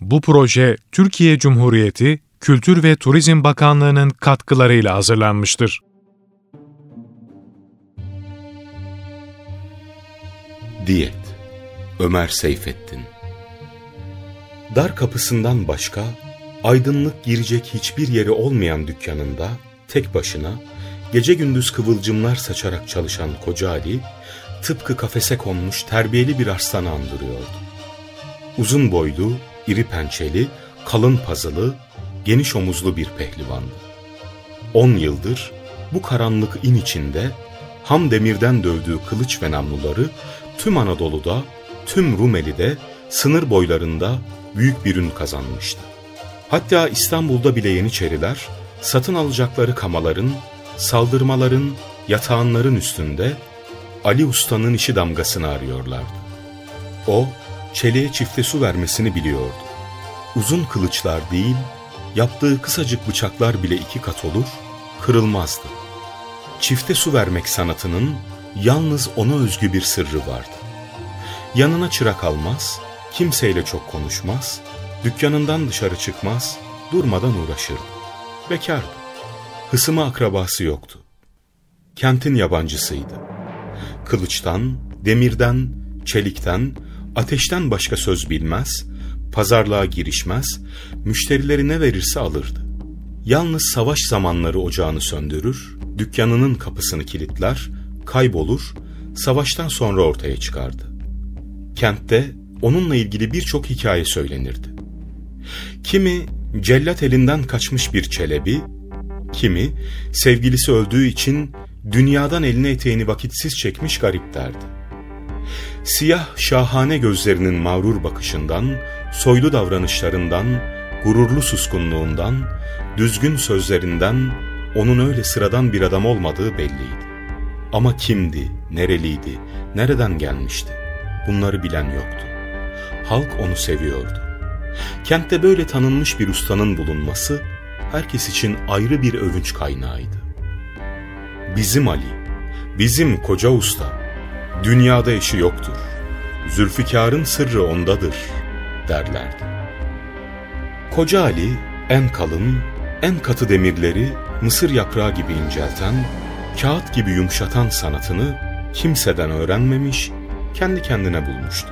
Bu proje Türkiye Cumhuriyeti Kültür ve Turizm Bakanlığı'nın katkılarıyla hazırlanmıştır. Diyet Ömer Seyfettin Dar kapısından başka, aydınlık girecek hiçbir yeri olmayan dükkanında, tek başına, gece gündüz kıvılcımlar saçarak çalışan Koca Ali, tıpkı kafese konmuş terbiyeli bir arslanı andırıyordu. Uzun boylu, iri pençeli, kalın pazılı, geniş omuzlu bir pehlivandı. On yıldır bu karanlık in içinde ham demirden dövdüğü kılıç ve namluları tüm Anadolu'da, tüm Rumeli'de, sınır boylarında büyük bir ün kazanmıştı. Hatta İstanbul'da bile Yeniçeriler, satın alacakları kamaların, saldırmaların, yatağanların üstünde Ali Usta'nın işi damgasını arıyorlardı. O, çeliğe çifte su vermesini biliyordu. Uzun kılıçlar değil, yaptığı kısacık bıçaklar bile iki kat olur, kırılmazdı. Çifte su vermek sanatının yalnız ona özgü bir sırrı vardı. Yanına çırak almaz, kimseyle çok konuşmaz, dükkanından dışarı çıkmaz, durmadan uğraşırdı. Bekardı. Hısımı akrabası yoktu. Kentin yabancısıydı. Kılıçtan, demirden, çelikten, ateşten başka söz bilmez, pazarlığa girişmez, müşterileri ne verirse alırdı. Yalnız savaş zamanları ocağını söndürür, dükkanının kapısını kilitler, kaybolur, savaştan sonra ortaya çıkardı. Kentte onunla ilgili birçok hikaye söylenirdi. Kimi cellat elinden kaçmış bir çelebi, kimi sevgilisi öldüğü için dünyadan eline eteğini vakitsiz çekmiş garip derdi. Siyah şahane gözlerinin mağrur bakışından, soylu davranışlarından, gururlu suskunluğundan, düzgün sözlerinden onun öyle sıradan bir adam olmadığı belliydi. Ama kimdi, nereliydi, nereden gelmişti? Bunları bilen yoktu. Halk onu seviyordu. Kentte böyle tanınmış bir ustanın bulunması herkes için ayrı bir övünç kaynağıydı. Bizim Ali, bizim koca usta, dünyada eşi yoktur. Zülfikar'ın sırrı ondadır derlerdi. Koca Ali en kalın, en katı demirleri mısır yaprağı gibi incelten, kağıt gibi yumuşatan sanatını kimseden öğrenmemiş, kendi kendine bulmuştu.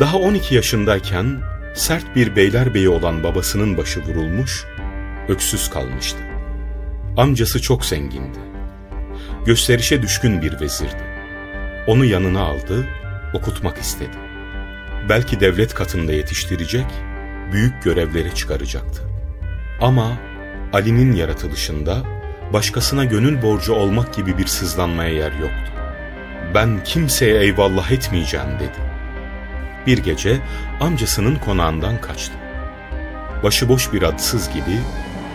Daha 12 yaşındayken sert bir beylerbeyi olan babasının başı vurulmuş, öksüz kalmıştı. Amcası çok zengindi. Gösterişe düşkün bir vezirdi. Onu yanına aldı, okutmak istedi. Belki devlet katında yetiştirecek, büyük görevlere çıkaracaktı. Ama Ali'nin yaratılışında başkasına gönül borcu olmak gibi bir sızlanmaya yer yoktu. Ben kimseye eyvallah etmeyeceğim dedi. Bir gece amcasının konağından kaçtı. Başıboş bir adsız gibi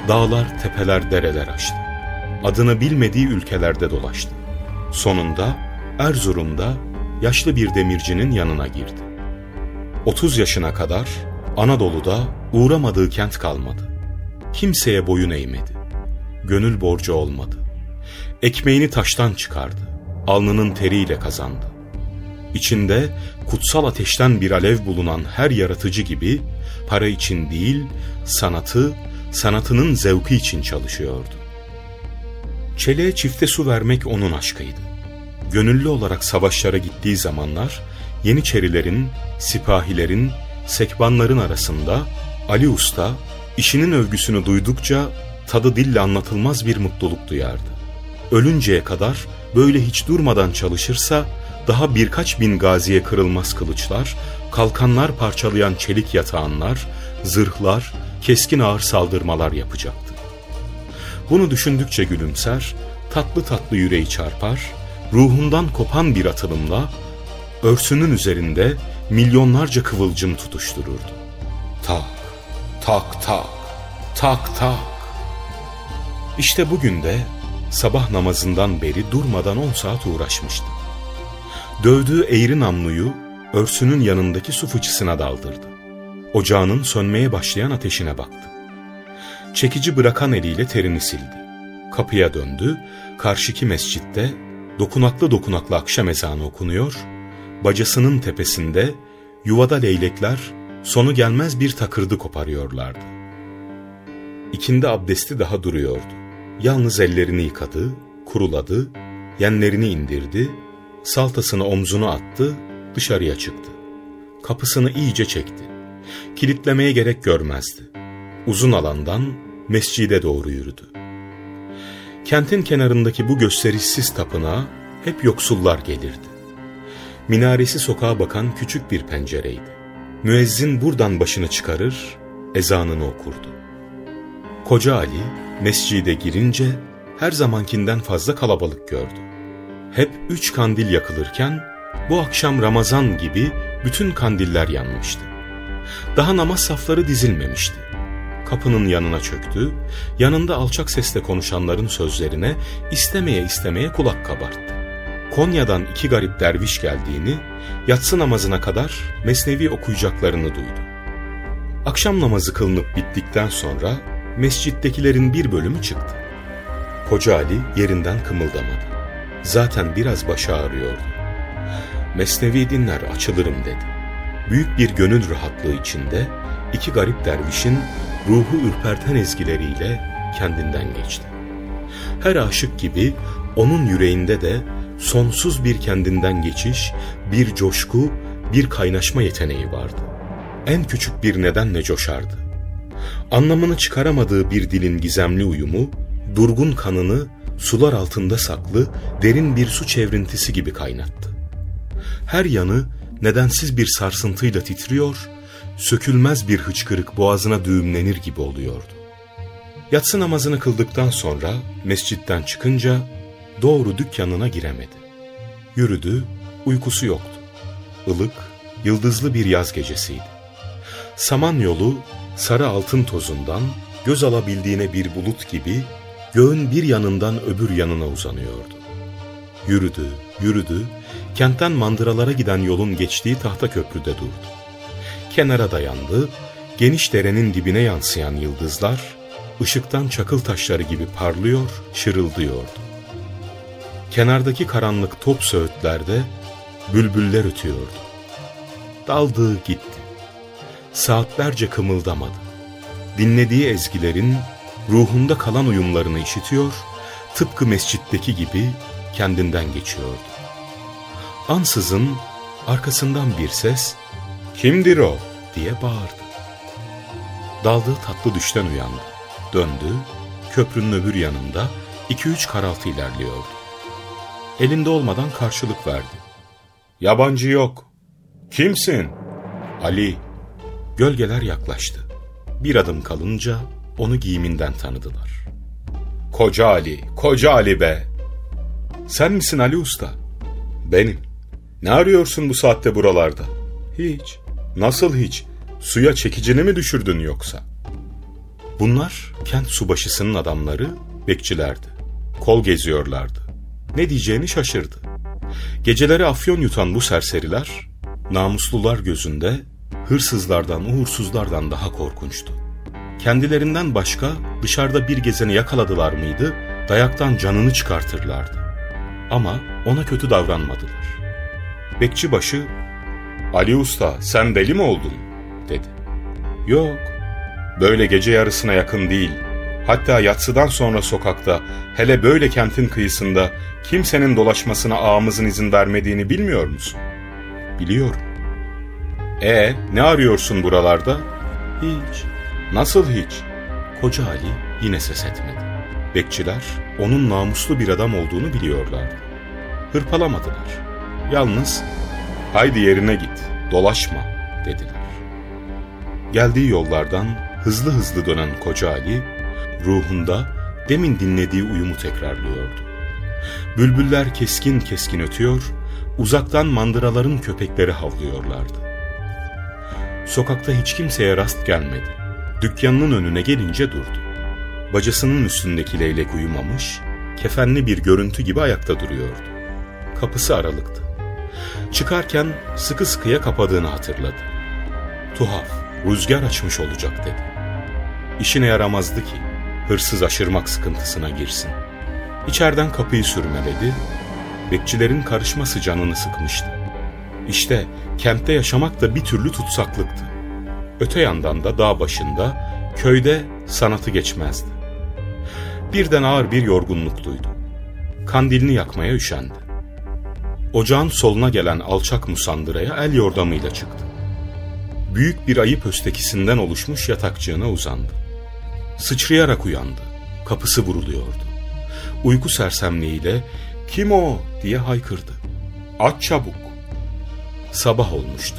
dağlar, tepeler, dereler aştı. Adını bilmediği ülkelerde dolaştı. Sonunda Erzurum'da yaşlı bir demircinin yanına girdi. 30 yaşına kadar Anadolu'da uğramadığı kent kalmadı. Kimseye boyun eğmedi. Gönül borcu olmadı. Ekmeğini taştan çıkardı. Alnının teriyle kazandı. İçinde kutsal ateşten bir alev bulunan her yaratıcı gibi para için değil, sanatı, sanatının zevki için çalışıyordu. Çeleğe çifte su vermek onun aşkıydı. Gönüllü olarak savaşlara gittiği zamanlar Yeniçerilerin, sipahilerin, sekbanların arasında Ali Usta işinin övgüsünü duydukça tadı dille anlatılmaz bir mutluluk duyardı. Ölünceye kadar böyle hiç durmadan çalışırsa daha birkaç bin gaziye kırılmaz kılıçlar, kalkanlar parçalayan çelik yatağanlar, zırhlar, keskin ağır saldırmalar yapacaktı. Bunu düşündükçe gülümser, tatlı tatlı yüreği çarpar, ruhundan kopan bir atılımla örsünün üzerinde milyonlarca kıvılcım tutuştururdu. Tak, tak tak, tak tak. İşte bugün de sabah namazından beri durmadan on saat uğraşmıştı. Dövdüğü eğri namluyu örsünün yanındaki su fıçısına daldırdı. Ocağının sönmeye başlayan ateşine baktı. Çekici bırakan eliyle terini sildi. Kapıya döndü, karşıki mescitte dokunaklı dokunaklı akşam ezanı okunuyor, bacasının tepesinde yuvada leylekler sonu gelmez bir takırdı koparıyorlardı. İkindi abdesti daha duruyordu. Yalnız ellerini yıkadı, kuruladı, yenlerini indirdi, saltasını omzuna attı, dışarıya çıktı. Kapısını iyice çekti. Kilitlemeye gerek görmezdi. Uzun alandan mescide doğru yürüdü. Kentin kenarındaki bu gösterişsiz tapınağa hep yoksullar gelirdi. Minaresi sokağa bakan küçük bir pencereydi. Müezzin buradan başını çıkarır, ezanını okurdu. Koca Ali mescide girince her zamankinden fazla kalabalık gördü. Hep üç kandil yakılırken bu akşam Ramazan gibi bütün kandiller yanmıştı. Daha namaz safları dizilmemişti. Kapının yanına çöktü, yanında alçak sesle konuşanların sözlerine istemeye istemeye kulak kabarttı. Konya'dan iki garip derviş geldiğini, yatsı namazına kadar mesnevi okuyacaklarını duydu. Akşam namazı kılınıp bittikten sonra mescittekilerin bir bölümü çıktı. Koca Ali yerinden kımıldamadı. Zaten biraz başı ağrıyordu. Mesnevi dinler açılırım dedi. Büyük bir gönül rahatlığı içinde iki garip dervişin ruhu ürperten ezgileriyle kendinden geçti. Her aşık gibi onun yüreğinde de sonsuz bir kendinden geçiş, bir coşku, bir kaynaşma yeteneği vardı. En küçük bir nedenle coşardı. Anlamını çıkaramadığı bir dilin gizemli uyumu, durgun kanını sular altında saklı derin bir su çevrintisi gibi kaynattı. Her yanı nedensiz bir sarsıntıyla titriyor, sökülmez bir hıçkırık boğazına düğümlenir gibi oluyordu. Yatsı namazını kıldıktan sonra mescitten çıkınca doğru dükkanına giremedi. Yürüdü, uykusu yoktu. Ilık, yıldızlı bir yaz gecesiydi. Samanyolu sarı altın tozundan göz alabildiğine bir bulut gibi göğün bir yanından öbür yanına uzanıyordu. Yürüdü, yürüdü, kentten mandıralara giden yolun geçtiği tahta köprüde durdu. Kenara dayandı, geniş derenin dibine yansıyan yıldızlar, ışıktan çakıl taşları gibi parlıyor, şırıldıyordu. Kenardaki karanlık top söğütlerde bülbüller ötüyordu. Daldı gitti. Saatlerce kımıldamadı. Dinlediği ezgilerin ruhunda kalan uyumlarını işitiyor, tıpkı mescitteki gibi kendinden geçiyordu. Ansızın arkasından bir ses, ''Kimdir o?'' diye bağırdı. Daldığı tatlı düşten uyandı. Döndü, köprünün öbür yanında iki üç karaltı ilerliyordu. Elinde olmadan karşılık verdi. ''Yabancı yok. Kimsin?'' ''Ali.'' Gölgeler yaklaştı. Bir adım kalınca onu giyiminden tanıdılar. ''Koca Ali, koca Ali be!'' ''Sen misin Ali Usta?'' ''Benim.'' ''Ne arıyorsun bu saatte buralarda?'' ''Hiç.'' ''Nasıl hiç? Suya çekicini mi düşürdün yoksa?'' Bunlar kent subaşısının adamları, bekçilerdi. Kol geziyorlardı. Ne diyeceğini şaşırdı. Geceleri afyon yutan bu serseriler, namuslular gözünde hırsızlardan, uğursuzlardan daha korkunçtu. Kendilerinden başka dışarıda bir gezeni yakaladılar mıydı, dayaktan canını çıkartırlardı. Ama ona kötü davranmadılar. Bekçibaşı, Ali Usta sen deli mi oldun? dedi. Yok, böyle gece yarısına yakın değil. Hatta yatsıdan sonra sokakta, hele böyle kentin kıyısında kimsenin dolaşmasına ağamızın izin vermediğini bilmiyor musun? Biliyorum. E ne arıyorsun buralarda? Hiç. Nasıl hiç? Koca Ali yine ses etmedi. Bekçiler onun namuslu bir adam olduğunu biliyorlardı. Hırpalamadılar. Yalnız haydi yerine git, dolaşma dediler. Geldiği yollardan hızlı hızlı dönen Koca Ali, ruhunda demin dinlediği uyumu tekrarlıyordu. Bülbüller keskin keskin ötüyor, uzaktan mandıraların köpekleri havlıyorlardı. Sokakta hiç kimseye rast gelmedi. Dükkanının önüne gelince durdu. Bacasının üstündeki leylek uyumamış, kefenli bir görüntü gibi ayakta duruyordu. Kapısı aralıktı. Çıkarken sıkı sıkıya kapadığını hatırladı. Tuhaf, rüzgar açmış olacak dedi. İşine yaramazdı ki, hırsız aşırmak sıkıntısına girsin. İçeriden kapıyı sürmeledi, bekçilerin karışması canını sıkmıştı. İşte kentte yaşamak da bir türlü tutsaklıktı. Öte yandan da dağ başında, köyde sanatı geçmezdi. Birden ağır bir yorgunluk duydu. Kandilini yakmaya üşendi. Ocağın soluna gelen alçak musandıraya el yordamıyla çıktı. Büyük bir ayı pöstekisinden oluşmuş yatakçığına uzandı. Sıçrayarak uyandı. Kapısı vuruluyordu. Uyku sersemliğiyle ''Kim o?'' diye haykırdı. ''Aç çabuk!'' Sabah olmuştu.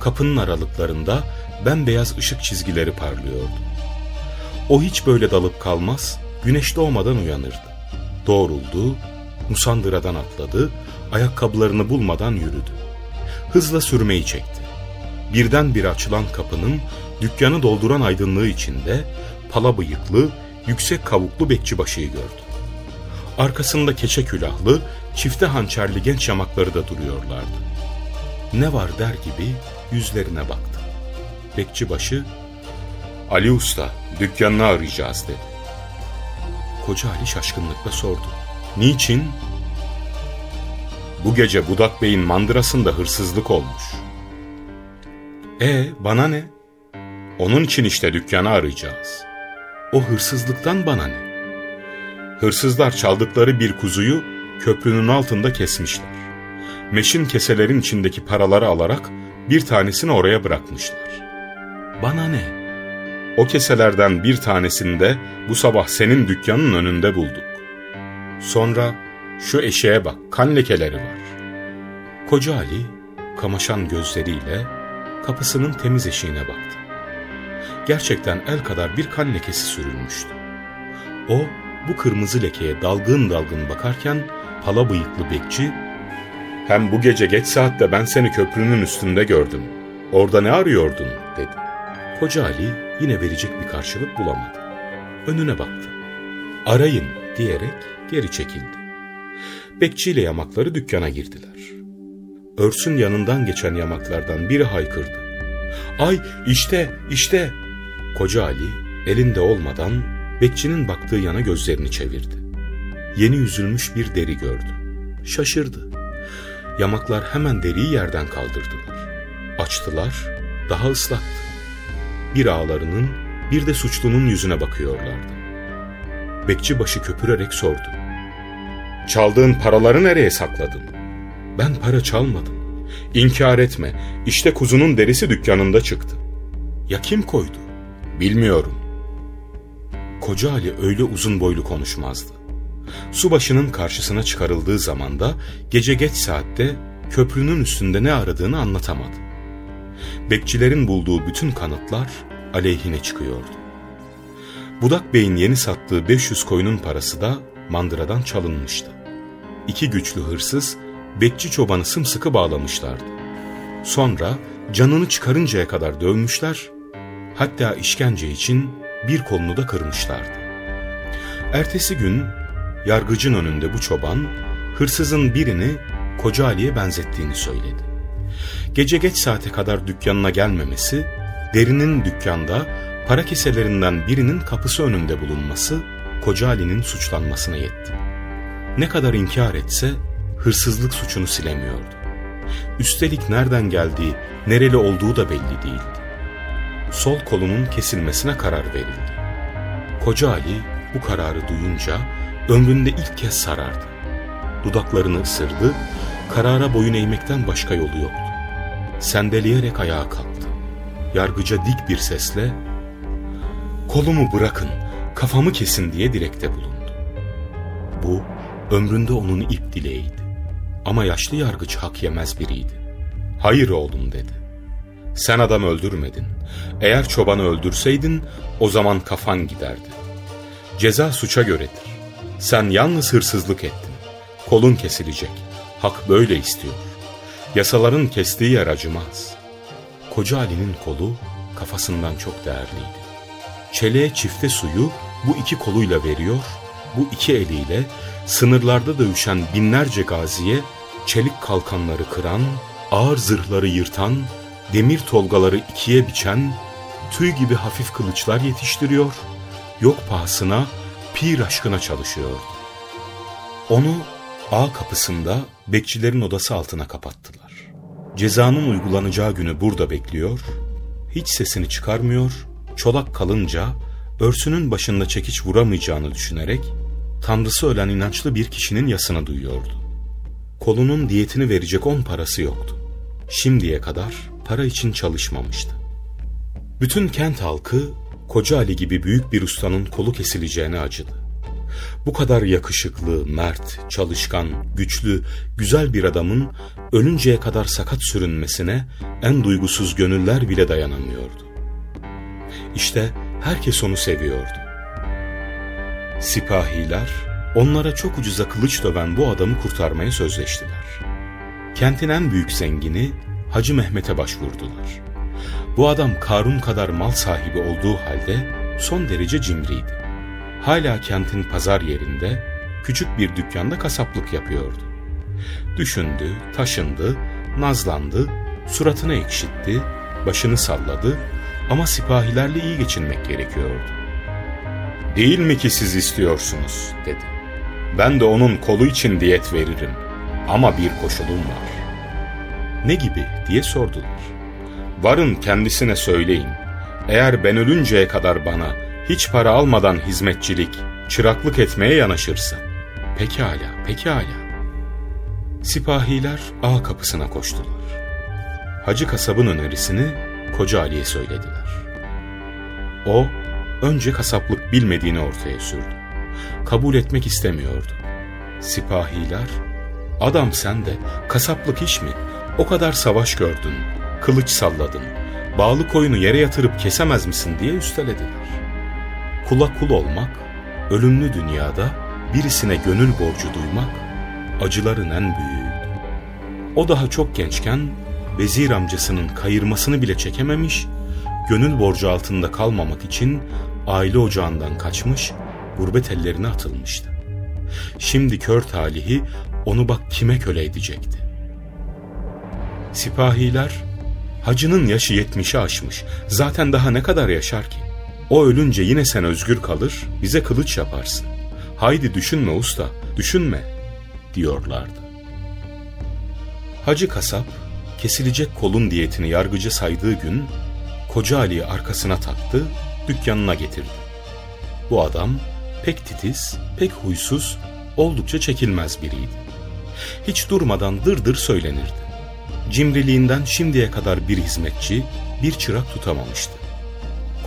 Kapının aralıklarında bembeyaz ışık çizgileri parlıyordu. O hiç böyle dalıp kalmaz, güneş doğmadan uyanırdı. Doğruldu, musandıradan atladı, ayakkabılarını bulmadan yürüdü. Hızla sürmeyi çekti. Birden bir açılan kapının dükkanı dolduran aydınlığı içinde pala bıyıklı, yüksek kavuklu bekçibaşıyı gördü. Arkasında keçe külahlı, çifte hançerli genç yamakları da duruyorlardı. Ne var der gibi yüzlerine baktı. Bekçibaşı, Ali Usta, dükkanını arayacağız dedi. Koca Ali şaşkınlıkla sordu. Niçin? Bu gece Budak Bey'in mandırasında hırsızlık olmuş. E bana ne? Onun için işte dükkanı arayacağız. O hırsızlıktan bana ne? Hırsızlar çaldıkları bir kuzuyu köprünün altında kesmişler. Meşin keselerin içindeki paraları alarak bir tanesini oraya bırakmışlar. Bana ne? O keselerden bir tanesini de bu sabah senin dükkanın önünde bulduk. Sonra şu eşeğe bak kan lekeleri var. Koca Ali kamaşan gözleriyle kapısının temiz eşiğine baktı. Gerçekten el kadar bir kan lekesi sürülmüştü. O bu kırmızı lekeye dalgın dalgın bakarken pala bıyıklı bekçi ''Hem bu gece geç saatte ben seni köprünün üstünde gördüm. Orada ne arıyordun?'' dedi. Koca Ali yine verecek bir karşılık bulamadı. Önüne baktı. ''Arayın'' diyerek geri çekildi. Bekçiyle yamakları dükkana girdiler. Örsün yanından geçen yamaklardan biri haykırdı. ''Ay işte işte!'' Koca Ali elinde olmadan bekçinin baktığı yana gözlerini çevirdi. Yeni yüzülmüş bir deri gördü. Şaşırdı. Yamaklar hemen deriyi yerden kaldırdılar. Açtılar, daha ıslaktı. Bir ağlarının, bir de suçlunun yüzüne bakıyorlardı. Bekçi başı köpürerek sordu. Çaldığın paraları nereye sakladın? Ben para çalmadım. İnkar etme, işte kuzunun derisi dükkanında çıktı. Ya kim koydu? Bilmiyorum. Koca Ali öyle uzun boylu konuşmazdı. Subaşının karşısına çıkarıldığı zaman da gece geç saatte köprünün üstünde ne aradığını anlatamadı. Bekçilerin bulduğu bütün kanıtlar aleyhine çıkıyordu. Budak Bey'in yeni sattığı 500 koyunun parası da mandıradan çalınmıştı. İki güçlü hırsız bekçi çobanı sımsıkı bağlamışlardı. Sonra canını çıkarıncaya kadar dövmüşler, hatta işkence için bir kolunu da kırmışlardı. Ertesi gün yargıcın önünde bu çoban hırsızın birini Koca Ali'ye benzettiğini söyledi. Gece geç saate kadar dükkanına gelmemesi, derinin dükkanda para keselerinden birinin kapısı önünde bulunması Koca Ali'nin suçlanmasına yetti. Ne kadar inkar etse hırsızlık suçunu silemiyordu. Üstelik nereden geldiği, nereli olduğu da belli değildi. Sol kolunun kesilmesine karar verildi. Koca Ali bu kararı duyunca ömründe ilk kez sarardı. Dudaklarını ısırdı, karara boyun eğmekten başka yolu yoktu. Sendeleyerek ayağa kalktı. Yargıca dik bir sesle ''Kolumu bırakın, kafamı kesin'' diye dilekte bulundu. Bu ömründe onun ip dileğiydi. Ama yaşlı yargıç hak yemez biriydi. ''Hayır oğlum'' dedi. ''Sen adam öldürmedin. Eğer çobanı öldürseydin o zaman kafan giderdi. Ceza suça göredir. Sen yalnız hırsızlık ettin. Kolun kesilecek. Hak böyle istiyor. Yasaların kestiği yer acımaz. Koca Ali'nin kolu kafasından çok değerliydi. Çeleğe çifte suyu bu iki koluyla veriyor, bu iki eliyle sınırlarda dövüşen binlerce gaziye çelik kalkanları kıran, ağır zırhları yırtan, demir tolgaları ikiye biçen, tüy gibi hafif kılıçlar yetiştiriyor, yok pahasına pir aşkına çalışıyordu. Onu ağ kapısında bekçilerin odası altına kapattılar. Cezanın uygulanacağı günü burada bekliyor, hiç sesini çıkarmıyor, çolak kalınca örsünün başında çekiç vuramayacağını düşünerek tanrısı ölen inançlı bir kişinin yasını duyuyordu. Kolunun diyetini verecek on parası yoktu. Şimdiye kadar para için çalışmamıştı. Bütün kent halkı Koca Ali gibi büyük bir ustanın kolu kesileceğine acıdı. Bu kadar yakışıklı, mert, çalışkan, güçlü, güzel bir adamın ölünceye kadar sakat sürünmesine en duygusuz gönüller bile dayanamıyordu. İşte herkes onu seviyordu. Sipahiler onlara çok ucuza kılıç döven bu adamı kurtarmaya sözleştiler. Kentin en büyük zengini Hacı Mehmet'e başvurdular. Bu adam Karun kadar mal sahibi olduğu halde son derece cimriydi. Hala kentin pazar yerinde küçük bir dükkanda kasaplık yapıyordu. Düşündü, taşındı, nazlandı, suratını ekşitti, başını salladı ama sipahilerle iyi geçinmek gerekiyordu. Değil mi ki siz istiyorsunuz dedi. Ben de onun kolu için diyet veririm ama bir koşulum var. Ne gibi diye sordular. Varın kendisine söyleyin. Eğer ben ölünceye kadar bana hiç para almadan hizmetçilik, çıraklık etmeye yanaşırsa. Pekala, pekala. Sipahiler ağ kapısına koştular. Hacı kasabın önerisini Koca Ali'ye söylediler. O, önce kasaplık bilmediğini ortaya sürdü. Kabul etmek istemiyordu. Sipahiler, adam sen de kasaplık iş mi? O kadar savaş gördün, kılıç salladın, bağlı koyunu yere yatırıp kesemez misin diye üstelediler. Kula kul olmak, ölümlü dünyada birisine gönül borcu duymak, acıların en büyüğüydü. O daha çok gençken vezir amcasının kayırmasını bile çekememiş, gönül borcu altında kalmamak için aile ocağından kaçmış, gurbet ellerine atılmıştı. Şimdi kör talihi onu bak kime köle edecekti. Sipahiler, hacının yaşı yetmişi aşmış, zaten daha ne kadar yaşar ki? O ölünce yine sen özgür kalır, bize kılıç yaparsın. Haydi düşünme usta, düşünme, diyorlardı. Hacı kasap, kesilecek kolun diyetini yargıcı saydığı gün, Koca Ali'yi arkasına taktı, dükkanına getirdi. Bu adam pek titiz, pek huysuz, oldukça çekilmez biriydi. Hiç durmadan dırdır söylenirdi. Cimriliğinden şimdiye kadar bir hizmetçi, bir çırak tutamamıştı.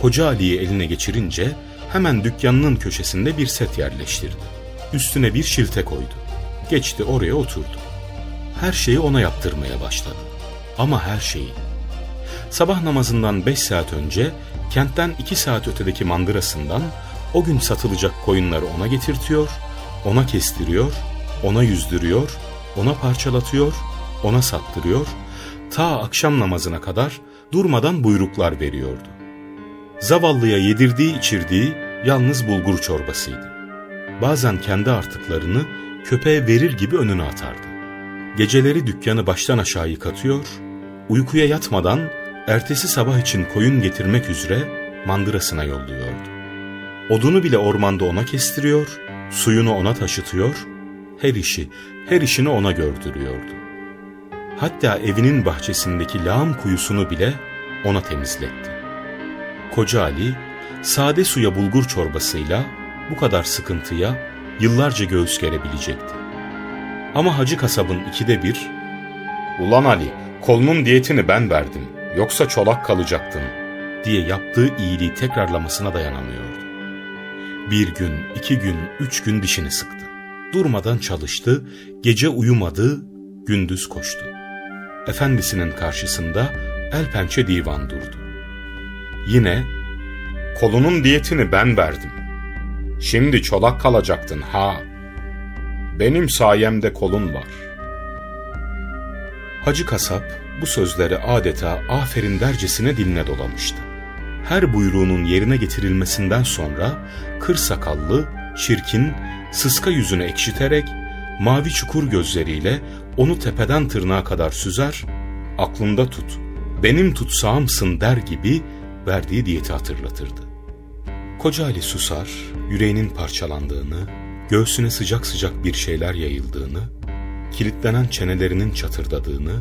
Koca Ali'yi eline geçirince hemen dükkanının köşesinde bir set yerleştirdi. Üstüne bir şilte koydu. Geçti oraya oturdu. Her şeyi ona yaptırmaya başladı. Ama her şeyi. Sabah namazından beş saat önce kentten iki saat ötedeki mandırasından o gün satılacak koyunları ona getirtiyor, ona kestiriyor, ona yüzdürüyor, ona parçalatıyor, ona sattırıyor, ta akşam namazına kadar durmadan buyruklar veriyordu. Zavallıya yedirdiği içirdiği yalnız bulgur çorbasıydı. Bazen kendi artıklarını köpeğe verir gibi önüne atardı. Geceleri dükkanı baştan aşağı yıkatıyor, uykuya yatmadan ertesi sabah için koyun getirmek üzere mandırasına yolluyordu. Odunu bile ormanda ona kestiriyor, suyunu ona taşıtıyor, her işi, her işini ona gördürüyordu. Hatta evinin bahçesindeki lağım kuyusunu bile ona temizletti. Koca Ali, sade suya bulgur çorbasıyla bu kadar sıkıntıya yıllarca göğüs gerebilecekti. Ama Hacı Kasab'ın ikide bir, ''Ulan Ali, kolunun diyetini ben verdim, yoksa çolak kalacaktın.'' diye yaptığı iyiliği tekrarlamasına dayanamıyordu. Bir gün, iki gün, üç gün dişini sıktı. Durmadan çalıştı, gece uyumadı, gündüz koştu. Efendisinin karşısında el pençe divan durdu. Yine kolunun diyetini ben verdim. Şimdi çolak kalacaktın ha. Benim sayemde kolun var. Hacı kasap bu sözleri adeta aferin dercesine diline dolamıştı. Her buyruğunun yerine getirilmesinden sonra kır sakallı, çirkin, sıska yüzünü ekşiterek mavi çukur gözleriyle onu tepeden tırnağa kadar süzer, aklında tut, benim tutsağımsın der gibi verdiği diyeti hatırlatırdı. Koca Ali susar, yüreğinin parçalandığını, göğsüne sıcak sıcak bir şeyler yayıldığını, kilitlenen çenelerinin çatırdadığını,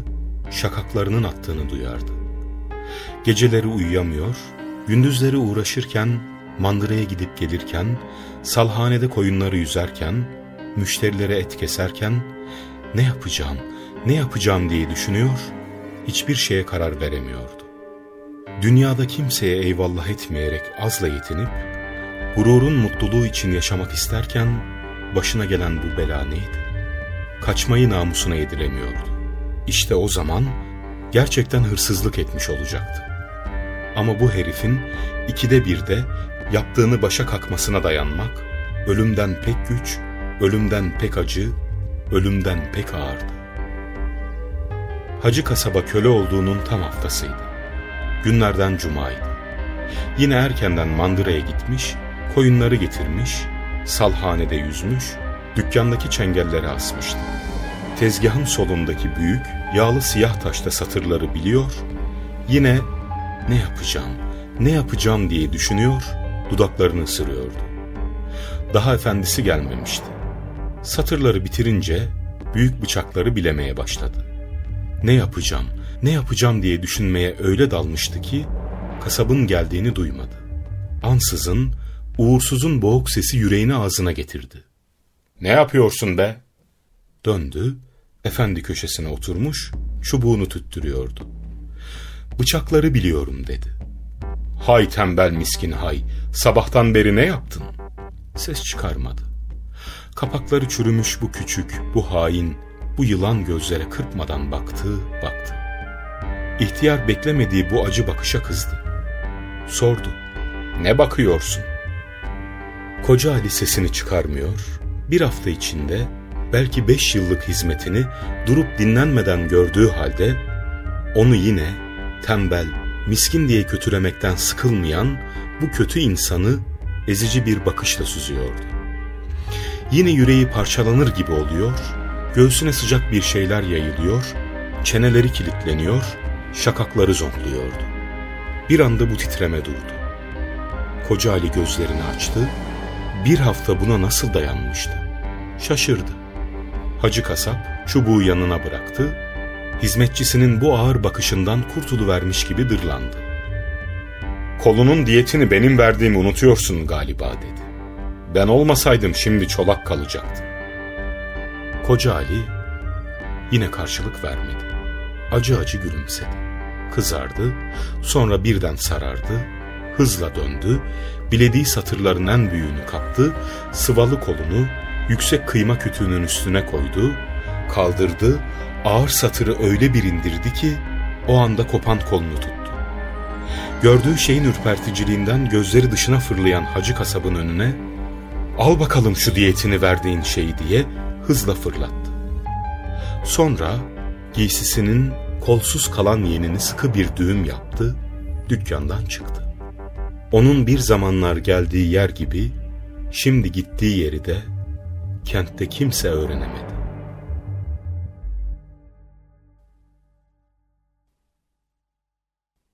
şakaklarının attığını duyardı. Geceleri uyuyamıyor, gündüzleri uğraşırken, mandıraya gidip gelirken, salhanede koyunları yüzerken, müşterilere et keserken, ne yapacağım, ne yapacağım diye düşünüyor, hiçbir şeye karar veremiyordu. Dünyada kimseye eyvallah etmeyerek azla yetinip, gururun mutluluğu için yaşamak isterken, başına gelen bu bela neydi? Kaçmayı namusuna yediremiyordu. İşte o zaman gerçekten hırsızlık etmiş olacaktı. Ama bu herifin ikide birde yaptığını başa kakmasına dayanmak, ölümden pek güç, ölümden pek acı, ölümden pek ağırdı. Hacı kasaba köle olduğunun tam haftasıydı. Günlerden cumaydı. Yine erkenden mandıraya gitmiş, koyunları getirmiş, salhanede yüzmüş, dükkandaki çengelleri asmıştı. Tezgahın solundaki büyük, yağlı siyah taşta satırları biliyor, yine ne yapacağım, ne yapacağım diye düşünüyor, dudaklarını ısırıyordu. Daha efendisi gelmemişti. Satırları bitirince büyük bıçakları bilemeye başladı. Ne yapacağım, ne yapacağım diye düşünmeye öyle dalmıştı ki kasabın geldiğini duymadı. Ansızın uğursuzun boğuk sesi yüreğini ağzına getirdi. ''Ne yapıyorsun be?'' Döndü, efendi köşesine oturmuş, çubuğunu tüttürüyordu. ''Bıçakları biliyorum.'' dedi. ''Hay tembel miskin hay, sabahtan beri ne yaptın?'' Ses çıkarmadı. Kapakları çürümüş bu küçük, bu hain, bu yılan gözlere kırpmadan baktı, baktı. İhtiyar beklemediği bu acı bakışa kızdı. Sordu. Ne bakıyorsun? Koca Ali sesini çıkarmıyor, bir hafta içinde belki beş yıllık hizmetini durup dinlenmeden gördüğü halde onu yine tembel, miskin diye kötülemekten sıkılmayan bu kötü insanı ezici bir bakışla süzüyordu. Yine yüreği parçalanır gibi oluyor, göğsüne sıcak bir şeyler yayılıyor, çeneleri kilitleniyor, şakakları zonkluyordu. Bir anda bu titreme durdu. Koca Ali gözlerini açtı, bir hafta buna nasıl dayanmıştı? Şaşırdı. Hacı kasap çubuğu yanına bıraktı, hizmetçisinin bu ağır bakışından kurtuluvermiş gibi dırlandı. Kolunun diyetini benim verdiğimi unutuyorsun galiba dedi. Ben olmasaydım şimdi çolak kalacaktım. Koca Ali yine karşılık vermedi. Acı acı gülümsedi. Kızardı, sonra birden sarardı, hızla döndü, bilediği satırların en büyüğünü kaptı, sıvalı kolunu yüksek kıyma kütüğünün üstüne koydu, kaldırdı, ağır satırı öyle bir indirdi ki o anda kopan kolunu tuttu. Gördüğü şeyin ürperticiliğinden gözleri dışına fırlayan hacı kasabın önüne al bakalım şu diyetini verdiğin şeyi diye hızla fırlattı. Sonra giysisinin kolsuz kalan yenini sıkı bir düğüm yaptı, dükkandan çıktı. Onun bir zamanlar geldiği yer gibi şimdi gittiği yeri de kentte kimse öğrenemedi.